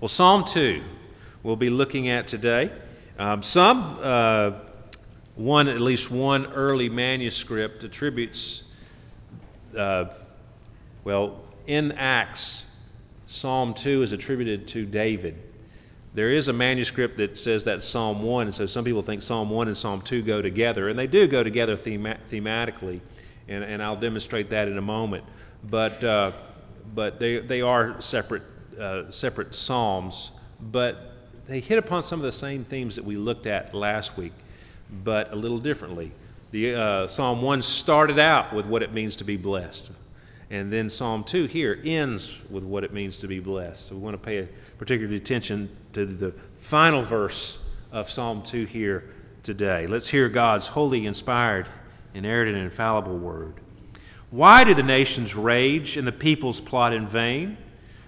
Well, Psalm 2 we'll be looking at today. Um, some, uh, one, at least one early manuscript attributes, uh, well, in Acts, Psalm 2 is attributed to David. There is a manuscript that says that Psalm 1, and so some people think Psalm 1 and Psalm 2 go together, and they do go together thema- thematically, and, and I'll demonstrate that in a moment. But, uh, but they, they are separate, uh, separate Psalms, but they hit upon some of the same themes that we looked at last week, but a little differently. The, uh, Psalm 1 started out with what it means to be blessed. And then Psalm 2 here ends with what it means to be blessed. So we want to pay particular attention to the final verse of Psalm 2 here today. Let's hear God's holy, inspired, inerrant, and infallible word. Why do the nations rage and the peoples plot in vain?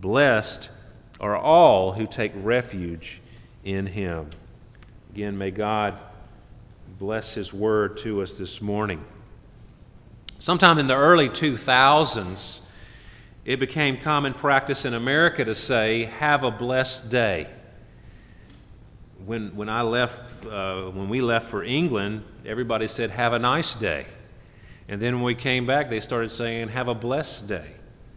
Blessed are all who take refuge in him. Again, may God bless his word to us this morning. Sometime in the early 2000s, it became common practice in America to say, Have a blessed day. When, when I left, uh, when we left for England, everybody said, Have a nice day. And then when we came back, they started saying, Have a blessed day.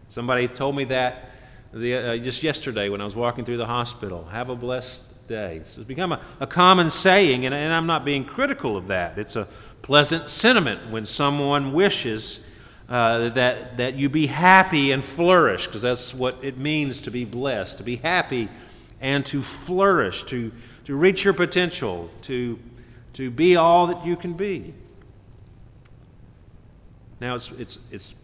Somebody told me that the, uh, just yesterday when I was walking through the hospital. Have a blessed day. So it's become a, a common saying, and, and I'm not being critical of that. It's a pleasant sentiment when someone wishes uh, that, that you be happy and flourish, because that's what it means to be blessed, to be happy and to flourish, to, to reach your potential, to, to be all that you can be. Now, it's, it's, it's,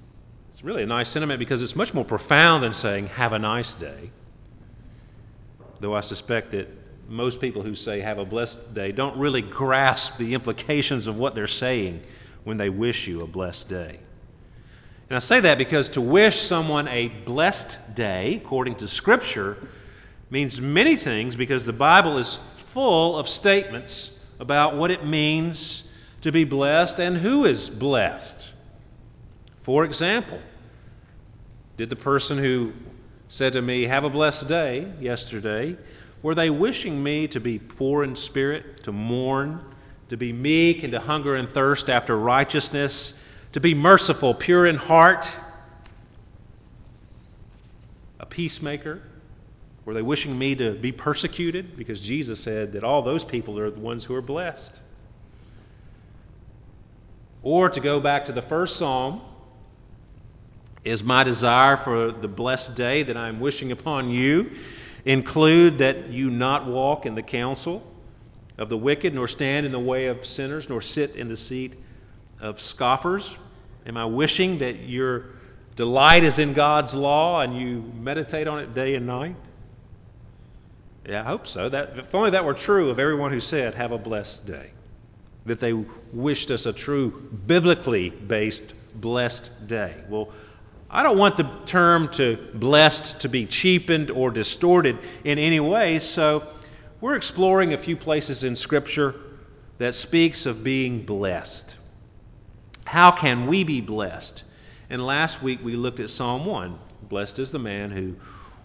it's really a nice sentiment because it's much more profound than saying, have a nice day. Though I suspect that most people who say have a blessed day don't really grasp the implications of what they're saying when they wish you a blessed day. And I say that because to wish someone a blessed day, according to Scripture, means many things because the Bible is full of statements about what it means to be blessed and who is blessed. For example, did the person who said to me, Have a blessed day yesterday, were they wishing me to be poor in spirit, to mourn, to be meek, and to hunger and thirst after righteousness, to be merciful, pure in heart, a peacemaker? Were they wishing me to be persecuted? Because Jesus said that all those people are the ones who are blessed. Or to go back to the first psalm, is my desire for the blessed day that I'm wishing upon you include that you not walk in the counsel of the wicked, nor stand in the way of sinners, nor sit in the seat of scoffers? Am I wishing that your delight is in God's law and you meditate on it day and night? Yeah, I hope so. That, if only that were true of everyone who said, Have a blessed day. That they wished us a true, biblically based, blessed day. Well, I don't want the term to blessed to be cheapened or distorted in any way, so we're exploring a few places in Scripture that speaks of being blessed. How can we be blessed? And last week we looked at Psalm 1. Blessed is the man who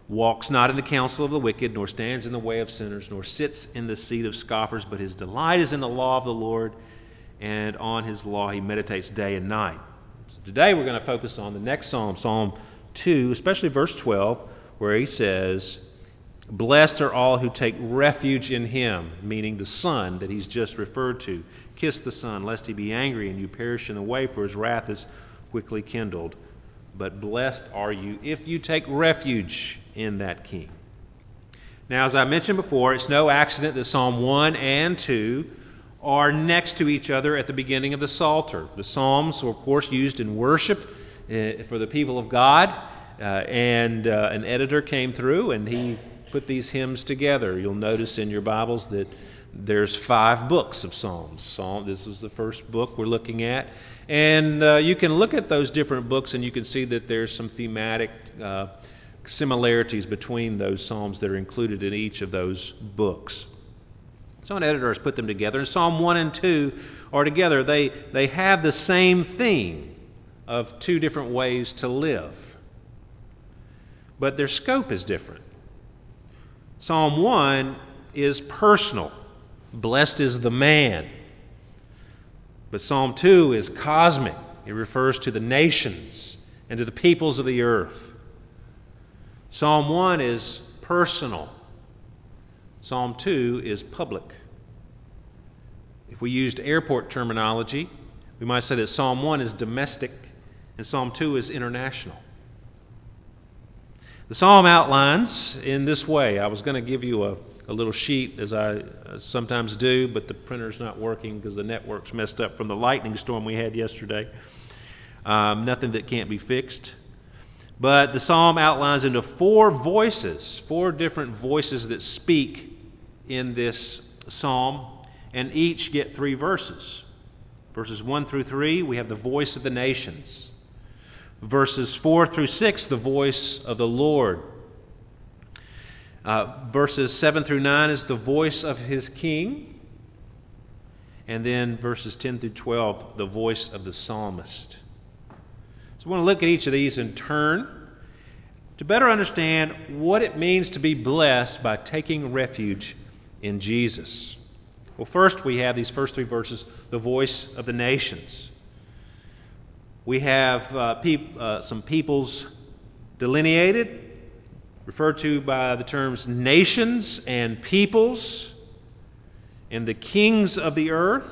walks not in the counsel of the wicked, nor stands in the way of sinners, nor sits in the seat of scoffers, but his delight is in the law of the Lord, and on his law he meditates day and night. Today we're going to focus on the next psalm, Psalm 2, especially verse 12, where he says, Blessed are all who take refuge in him, meaning the Son that he's just referred to. Kiss the Son, lest he be angry and you perish in the way, for his wrath is quickly kindled. But blessed are you if you take refuge in that King. Now, as I mentioned before, it's no accident that Psalm 1 and 2 are next to each other at the beginning of the Psalter. The Psalms were, of course, used in worship uh, for the people of God, uh, and uh, an editor came through and he put these hymns together. You'll notice in your Bibles that there's five books of Psalms. Psalm, this is the first book we're looking at. And uh, you can look at those different books and you can see that there's some thematic uh, similarities between those psalms that are included in each of those books. So editors put them together, and Psalm 1 and 2 are together. They, they have the same theme of two different ways to live, but their scope is different. Psalm 1 is personal. Blessed is the man. But Psalm 2 is cosmic. It refers to the nations and to the peoples of the earth. Psalm 1 is personal, Psalm 2 is public. If we used airport terminology, we might say that Psalm 1 is domestic and Psalm 2 is international. The psalm outlines in this way. I was going to give you a, a little sheet, as I uh, sometimes do, but the printer's not working because the network's messed up from the lightning storm we had yesterday. Um, nothing that can't be fixed. But the psalm outlines into four voices, four different voices that speak in this psalm, and each get three verses. Verses 1 through 3, we have the voice of the nations. Verses 4 through 6, the voice of the Lord. Uh, verses 7 through 9 is the voice of his king. And then verses 10 through 12, the voice of the psalmist. So I want to look at each of these in turn to better understand what it means to be blessed by taking refuge in Jesus. Well, first, we have these first three verses the voice of the nations. We have uh, peop- uh, some peoples delineated, referred to by the terms nations and peoples, and the kings of the earth.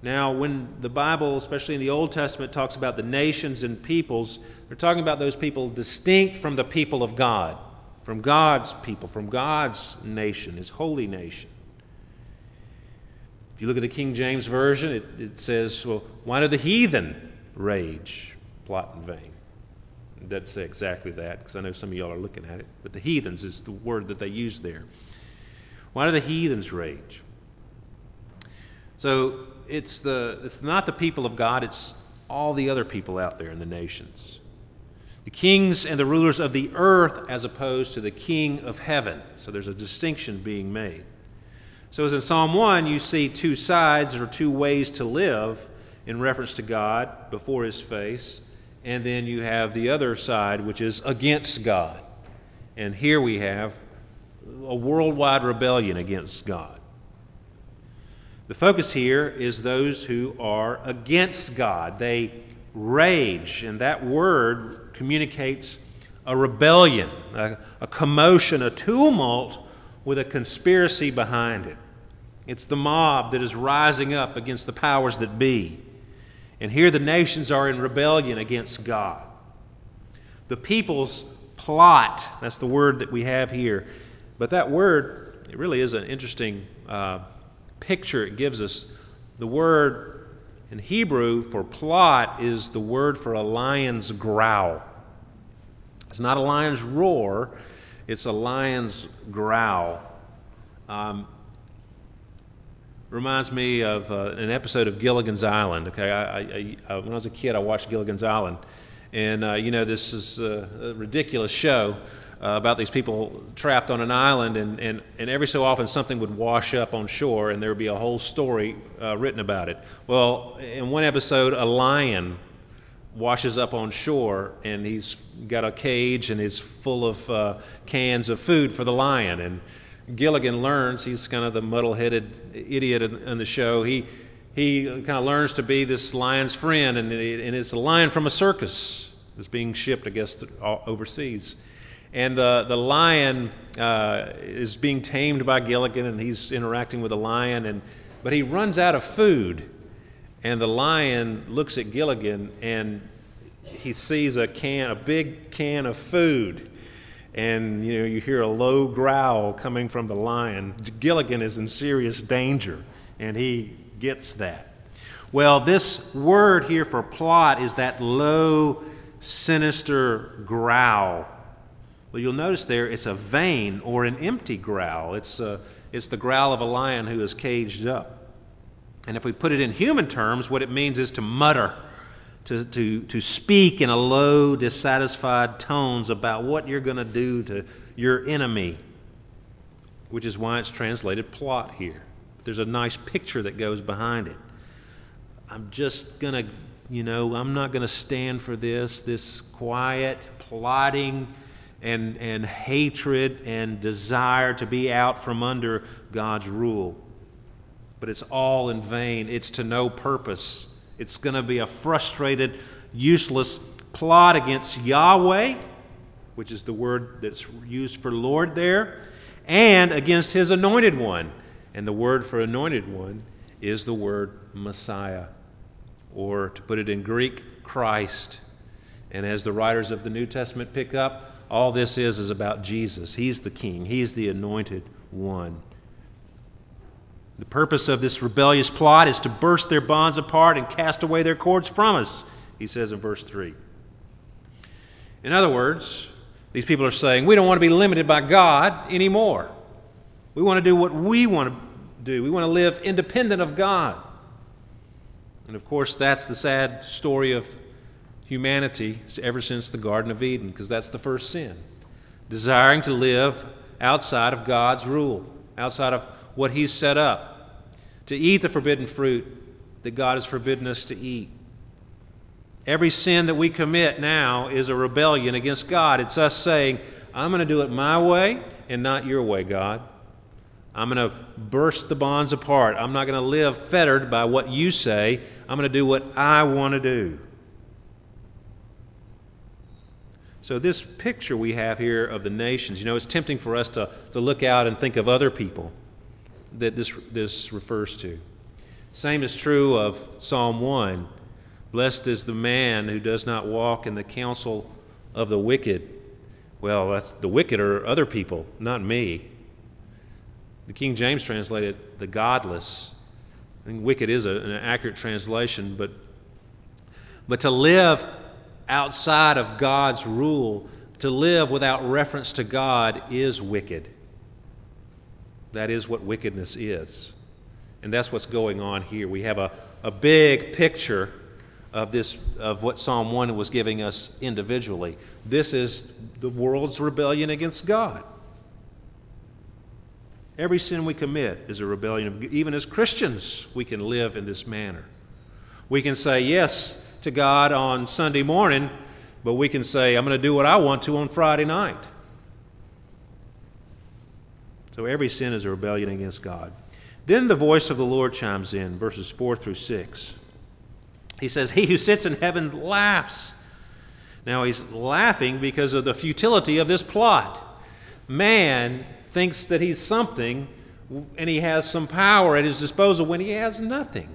Now, when the Bible, especially in the Old Testament, talks about the nations and peoples, they're talking about those people distinct from the people of God, from God's people, from God's nation, His holy nation. If you look at the King James Version, it, it says, well, why do the heathen rage, plot in vain? It doesn't say exactly that, because I know some of y'all are looking at it, but the heathens is the word that they use there. Why do the heathens rage? So it's, the, it's not the people of God, it's all the other people out there in the nations. The kings and the rulers of the earth as opposed to the king of heaven. So there's a distinction being made. So, as in Psalm 1, you see two sides or two ways to live in reference to God before his face, and then you have the other side, which is against God. And here we have a worldwide rebellion against God. The focus here is those who are against God. They rage, and that word communicates a rebellion, a, a, commotion, a tumult with a conspiracy behind it. It's the mob that is rising up against the powers that be. And here the nations are in rebellion against God. The people's plot, that's the word that we have here. But that word, it really is an interesting uh, picture it gives us. The word in Hebrew for plot is the word for a lion's growl. It's not a lion's roar, it's a lion's growl. Um, reminds me of uh, an episode of Gilligan's Island. Okay, I, I, I, when I was a kid, I watched Gilligan's Island, and uh, you know this is a, a ridiculous show uh, about these people trapped on an island, and, and, and every so often something would wash up on shore, and there would be a whole story uh, written about it. Well, in one episode, a lion washes up on shore, and he's got a cage, and is full of uh, cans of food for the lion. And Gilligan learns he's kind of the muddle-headed idiot in, in the show. He he kind of learns to be this lion's friend, and, and it's a lion from a circus that's being shipped, I guess, overseas. And the, the lion uh, is being tamed by Gilligan, and he's interacting with the lion, and, but he runs out of food. And the lion looks at Gilligan, and he sees a can, a big can of food. And you know, you hear a low growl coming from the lion. Gilligan is in serious danger, and he gets that. Well, this word here for plot is that low, sinister growl. Well, you'll notice there it's a vain or an empty growl. It's, a, uh, it's the growl of a lion who is caged up. And if we put it in human terms, what it means is to mutter, to, to, to speak in a low, dissatisfied tones about what you're going to do to your enemy, which is why it's translated plot here. There's a nice picture that goes behind it. I'm just going to, you know, I'm not going to stand for this, this quiet, plotting, and, and hatred and desire to be out from under God's rule. But it's all in vain. It's to no purpose. It's going to be a frustrated, useless plot against Yahweh, which is the word that's used for Lord there, and against his anointed one. And the word for anointed one is the word Messiah or to put it in Greek, Christ. And as the writers of the New Testament pick up, all this is is about Jesus. He's the king, he's the anointed one. The purpose of this rebellious plot is to burst their bonds apart and cast away their cords from us, he says in verse 3. In other words, these people are saying, we don't want to be limited by God anymore. We want to do what we want to do. We want to live independent of God. And of course, that's the sad story of humanity ever since the Garden of Eden, because that's the first sin. Desiring to live outside of God's rule, outside of what He's set up, to eat the forbidden fruit that God has forbidden us to eat. Every sin that we commit now is a rebellion against God. It's us saying, I'm going to do it my way and not your way, God. I'm going to burst the bonds apart. I'm not going to live fettered by what you say. I'm going to do what I want to do. So, this picture we have here of the nations, you know, it's tempting for us to, to look out and think of other people that this, this refers to. Same is true of Psalm 1. Blessed is the man who does not walk in the counsel of the wicked. Well, that's, the wicked are other people, not me. The King James translated the godless. I think wicked is a, an accurate translation, but, but to live outside of God's rule, to live without reference to God, is wicked. That is what wickedness is. And that's what's going on here. We have a, a big picture of this of what Psalm 1 was giving us individually. This is the world's rebellion against God. Every sin we commit is a rebellion. Even as Christians, we can live in this manner. We can say yes to God on Sunday morning, but we can say, I'm going to do what I want to on Friday night. So every sin is a rebellion against God. Then the voice of the Lord chimes in, verses 4 through 6. He says, He who sits in heaven laughs. Now he's laughing because of the futility of this plot. Man thinks that he's something and he has some power at his disposal when he has nothing.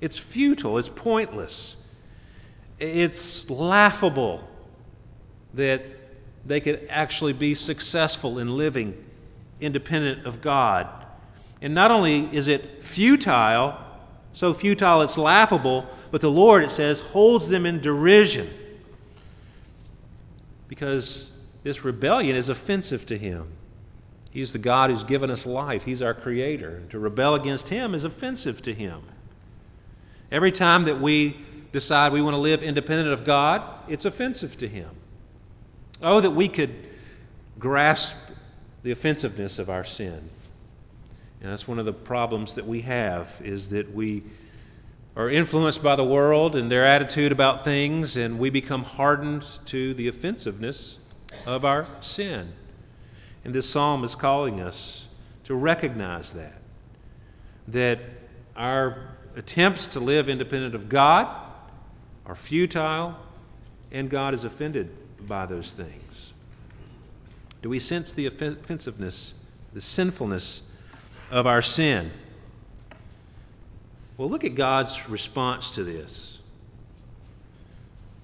It's futile, it's pointless, it's laughable that they could actually be successful in living independent of God. And not only is it futile, so futile it's laughable, but the Lord, it says, holds them in derision because this rebellion is offensive to Him. He's the God who's given us life. He's our creator. To rebel against Him is offensive to Him. Every time that we decide we want to live independent of God, it's offensive to Him. Oh, that we could grasp the offensiveness of our sin. And that's one of the problems that we have is that we are influenced by the world and their attitude about things, and we become hardened to the offensiveness of our sin. And this psalm is calling us to recognize that. That our attempts to live independent of God are futile, and God is offended by those things. Do we sense the offensiveness, the sinfulness of our sin? Well, look at God's response to this.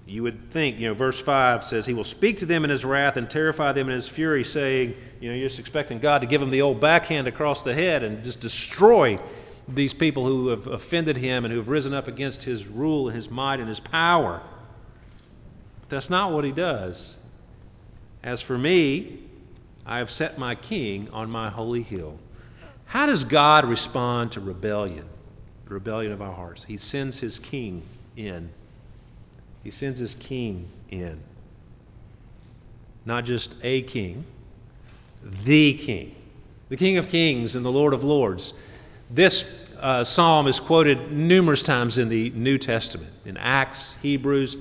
You would think, you know, verse 5 says, He will speak to them in His wrath and terrify them in His fury, saying, you know, you're just expecting God to give them the old backhand across the head and just destroy these people who have offended Him and who have risen up against His rule and His might and His power. But that's not what He does. As for me, I have set my king on my holy hill. How does God respond to rebellion? The rebellion of our hearts. He sends His king in. He sends his king in. Not just a king, the king. The King of Kings and the Lord of Lords. This uh, psalm is quoted numerous times in the New Testament, in Acts, Hebrews,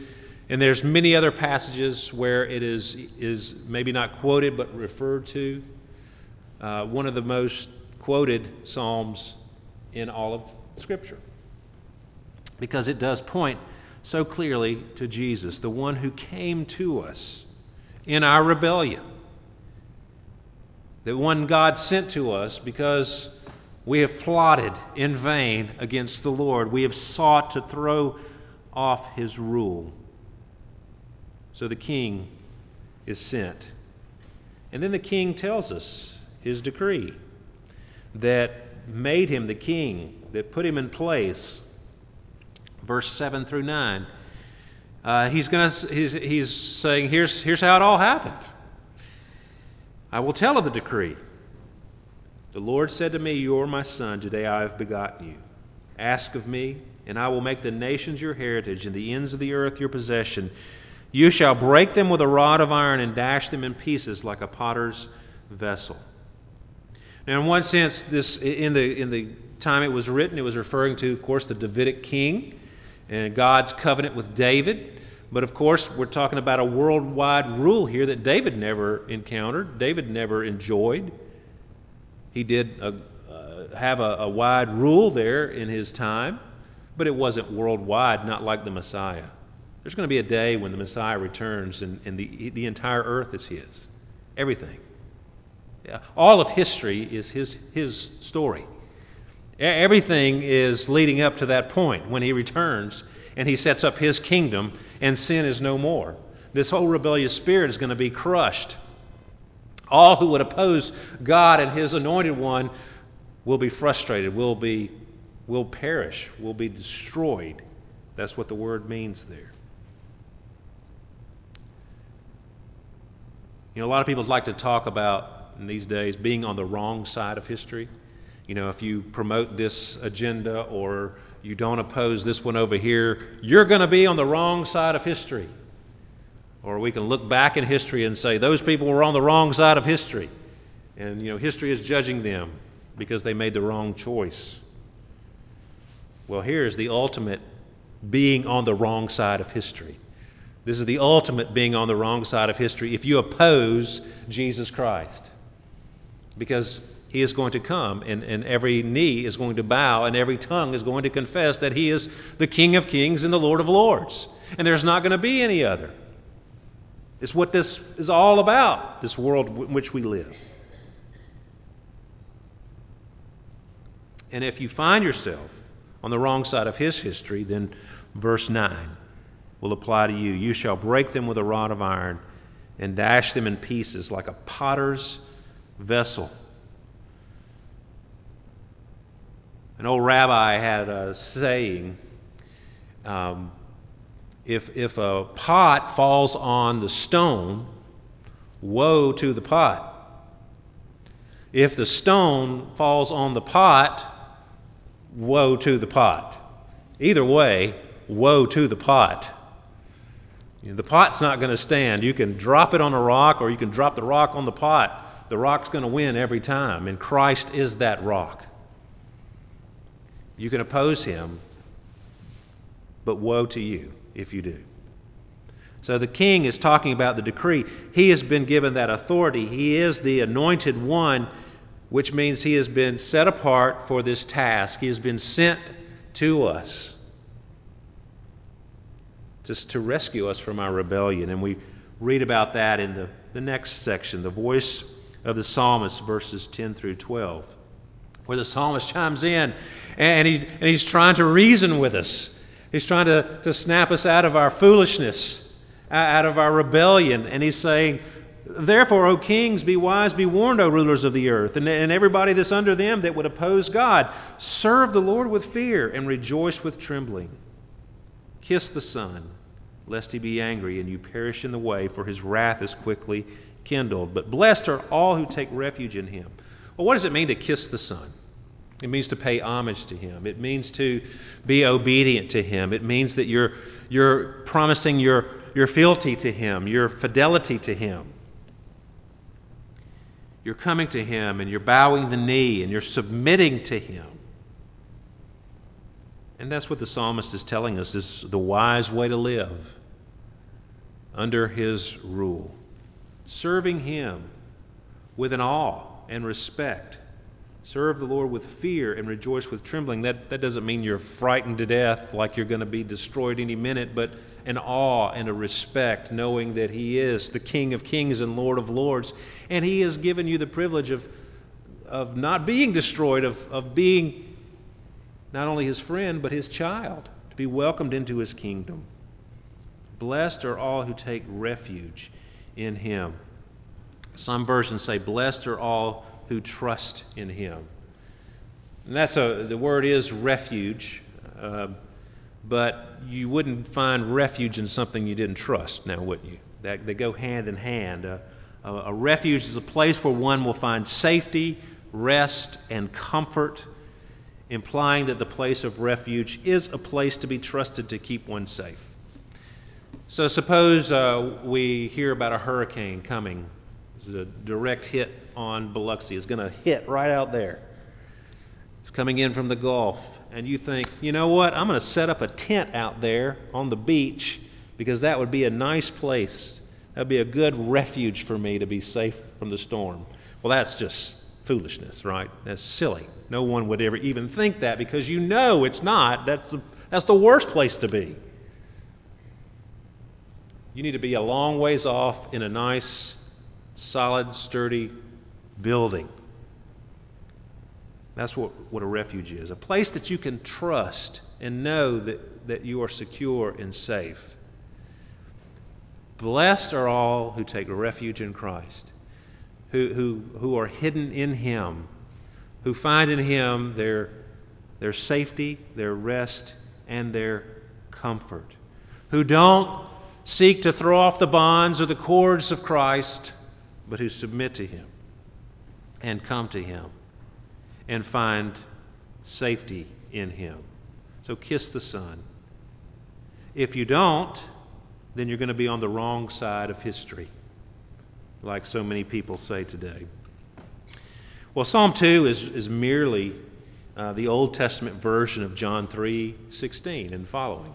and there's many other passages where it is, is maybe not quoted but referred to. Uh, one of the most quoted psalms in all of Scripture. Because it does point so clearly to Jesus, the one who came to us in our rebellion. The one God sent to us because we have plotted in vain against the Lord. We have sought to throw off his rule. So the king is sent. And then the king tells us his decree that made him the king, that put him in place verse 7 through 9. Uh, he's, gonna, he's, he's saying, here's, here's how it all happened. I will tell of the decree. The Lord said to me, You are my son, today I have begotten you. Ask of me, and I will make the nations your heritage, and the ends of the earth your possession. You shall break them with a rod of iron and dash them in pieces like a potter's vessel. Now, in one sense, this in the in the time it was written, it was referring to, of course, the Davidic king and God's covenant with David. But of course, we're talking about a worldwide rule here that David never encountered, David never enjoyed. He did a, uh, have a, a wide rule there in his time, but it wasn't worldwide, not like the Messiah. There's going to be a day when the Messiah returns and, and the, the entire earth is his. Everything. All of history is his, his story. Everything is leading up to that point when he returns and he sets up his kingdom and sin is no more. This whole rebellious spirit is going to be crushed. All who would oppose God and his anointed one will be frustrated, will be will perish, will be destroyed. That's what the word means there. You know, a lot of people like to talk about in these days being on the wrong side of history you know, if you promote this agenda or you don't oppose this one over here, you're going to be on the wrong side of history. Or we can look back in history and say, those people were on the wrong side of history. And, you know, history is judging them because they made the wrong choice. Well, here's the ultimate being on the wrong side of history. This is the ultimate being on the wrong side of history if you oppose Jesus Christ. Because he is going to come, and, and every knee is going to bow, and every tongue is going to confess that He is the King of kings and the Lord of lords. And there's not going to be any other. It's what this is all about, this world in which we live. And if you find yourself on the wrong side of His history, then verse 9 will apply to you. You shall break them with a rod of iron and dash them in pieces like a potter's vessel. An old rabbi had a saying um, if, if a pot falls on the stone, woe to the pot. If the stone falls on the pot, woe to the pot. Either way, woe to the pot. You know, the pot's not going to stand. You can drop it on a rock or you can drop the rock on the pot. The rock's going to win every time, and Christ is that rock. You can oppose him, but woe to you if you do. So the king is talking about the decree. He has been given that authority. He is the anointed one, which means he has been set apart for this task. He has been sent to us to rescue us from our rebellion. And we read about that in the the next section, the voice of the psalmist, verses 10 through 12, where the psalmist chimes in and, he, and he's trying to reason with us. He's trying to, to snap us out of our foolishness, out of our rebellion. And he's saying, Therefore, O kings, be wise, be warned, O rulers of the earth, and, and everybody that's under them that would oppose God. Serve the Lord with fear and rejoice with trembling. Kiss the Son, lest he be angry and you perish in the way, for his wrath is quickly kindled. But blessed are all who take refuge in him. Well, what does it mean to kiss the Son? It means to pay homage to him. It means to be obedient to him. It means that you're, you're promising your, your fealty to him, your fidelity to him. You're coming to him and you're bowing the knee and you're submitting to him. And that's what the psalmist is telling us is the wise way to live under his rule. Serving him with an awe and respect. Serve the Lord with fear and rejoice with trembling. That, that doesn't mean you're frightened to death like you're going to be destroyed any minute, but an awe and a respect, knowing that He is the King of kings and Lord of lords. And He has given you the privilege of, of not being destroyed, of, of being not only his friend, but his child, to be welcomed into his kingdom. Blessed are all who take refuge in him. Some versions say, Blessed are all who trust in him. And that's a, the word is refuge, uh, but you wouldn't find refuge in something you didn't trust, now, wouldn't you? That, they go hand in hand. Uh, a, a refuge is a place where one will find safety, rest, and comfort implying that the place of refuge is a place to be trusted to keep one safe. So, suppose uh, we hear about a hurricane coming. It's a direct hit on Biloxi. It's going to hit right out there. It's coming in from the Gulf. And you think, you know what? I'm going to set up a tent out there on the beach because that would be a nice place. That would be a good refuge for me to be safe from the storm. Well, that's just foolishness, right? That's silly. No one would ever even think that because you know it's not. That's the, that's the worst place to be. You need to be a long ways off in a nice, solid, sturdy building. That's what, what a refuge is a place that you can trust and know that, that you are secure and safe. Blessed are all who take refuge in Christ who, who, who are hidden in Him, who find in Him their, their safety, their rest, and their comfort, who don't seek to throw off the bonds or the cords of Christ, but who submit to Him and come to Him and find safety in Him. So kiss the Son. If you don't, then you're going to be on the wrong side of history like so many people say today. Well, Psalm 2 is, is merely uh, the Old Testament version of John 3 16 and following.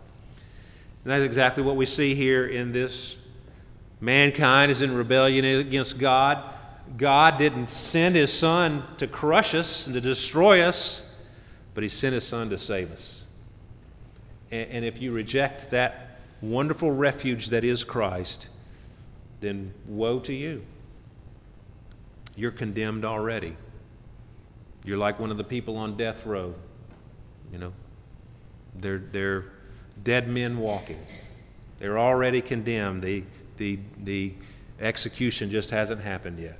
And that's exactly what we see here in this. Mankind is in rebellion against God. God didn't send his Son to crush us and to destroy us, but he sent his Son to save us. And, and if you reject that wonderful refuge that is Christ, then woe to you. You're condemned already. You're like one of the people on death row. You know, they're, they're dead men walking. They're already condemned. The, the, the execution just hasn't happened yet.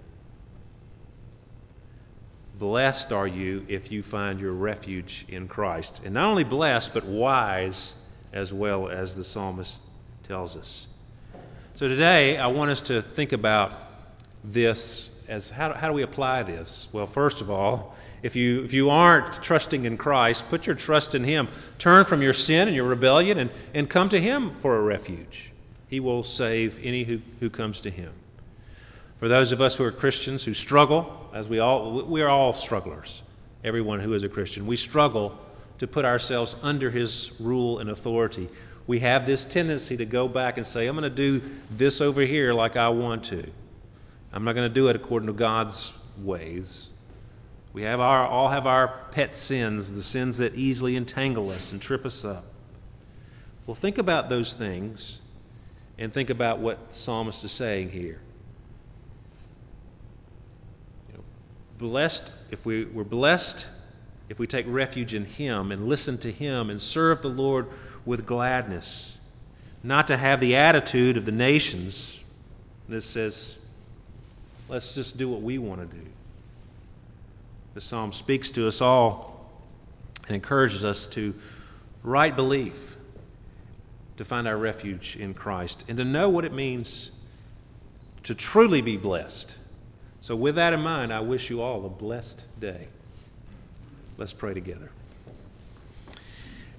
Blessed are you if you find your refuge in Christ. And not only blessed, but wise as well as the psalmist tells us. So today, I want us to think about this as how, how do we apply this? Well, first of all, if you, if you aren't trusting in Christ, put your trust in Him. Turn from your sin and your rebellion and, and come to Him for a refuge. He will save any who, who comes to Him. For those of us who are Christians who struggle, as we all we are all strugglers, everyone who is a Christian, we struggle to put ourselves under His rule and authority. We have this tendency to go back and say, I'm going to do this over here like I want to. I'm not going to do it according to God's ways. We have our, all have our pet sins, the sins that easily entangle us and trip us up. Well, think about those things and think about what the psalmist is saying here. blessed, if we, we're blessed if we take refuge in Him and listen to Him and serve the Lord with gladness, not to have the attitude of the nations This says, let's just do what we want to do. The psalm speaks to us all and encourages us to right belief, to find our refuge in Christ, and to know what it means to truly be blessed so, with that in mind, I wish you all a blessed day. Let's pray together.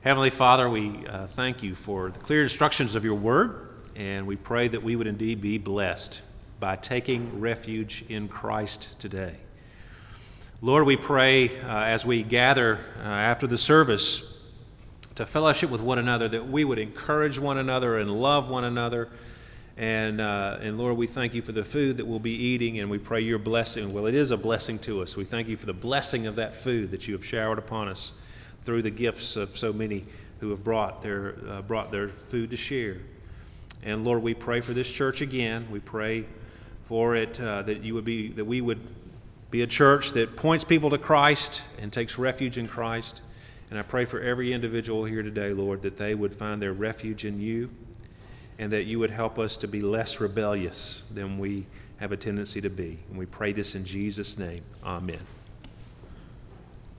Heavenly Father, we uh, thank you for the clear instructions of your word, and we pray that we would indeed be blessed by taking refuge in Christ today. Lord, we pray uh, as we gather uh, after the service to fellowship with one another that we would encourage one another and love one another and, uh, and Lord, we thank you for the food that we'll be eating, and we pray your blessing. Well, it is a blessing to us. We thank you for the blessing of that food that you have showered upon us through the gifts of so many who have brought their, uh, brought their food to share. And Lord, we pray for this church again. We pray for it uh, that you would be that we would be a church that points people to Christ and takes refuge in Christ. And I pray for every individual here today, Lord, that they would find their refuge in you and that you would help us to be less rebellious than we have a tendency to be. And we pray this in Jesus' name. Amen.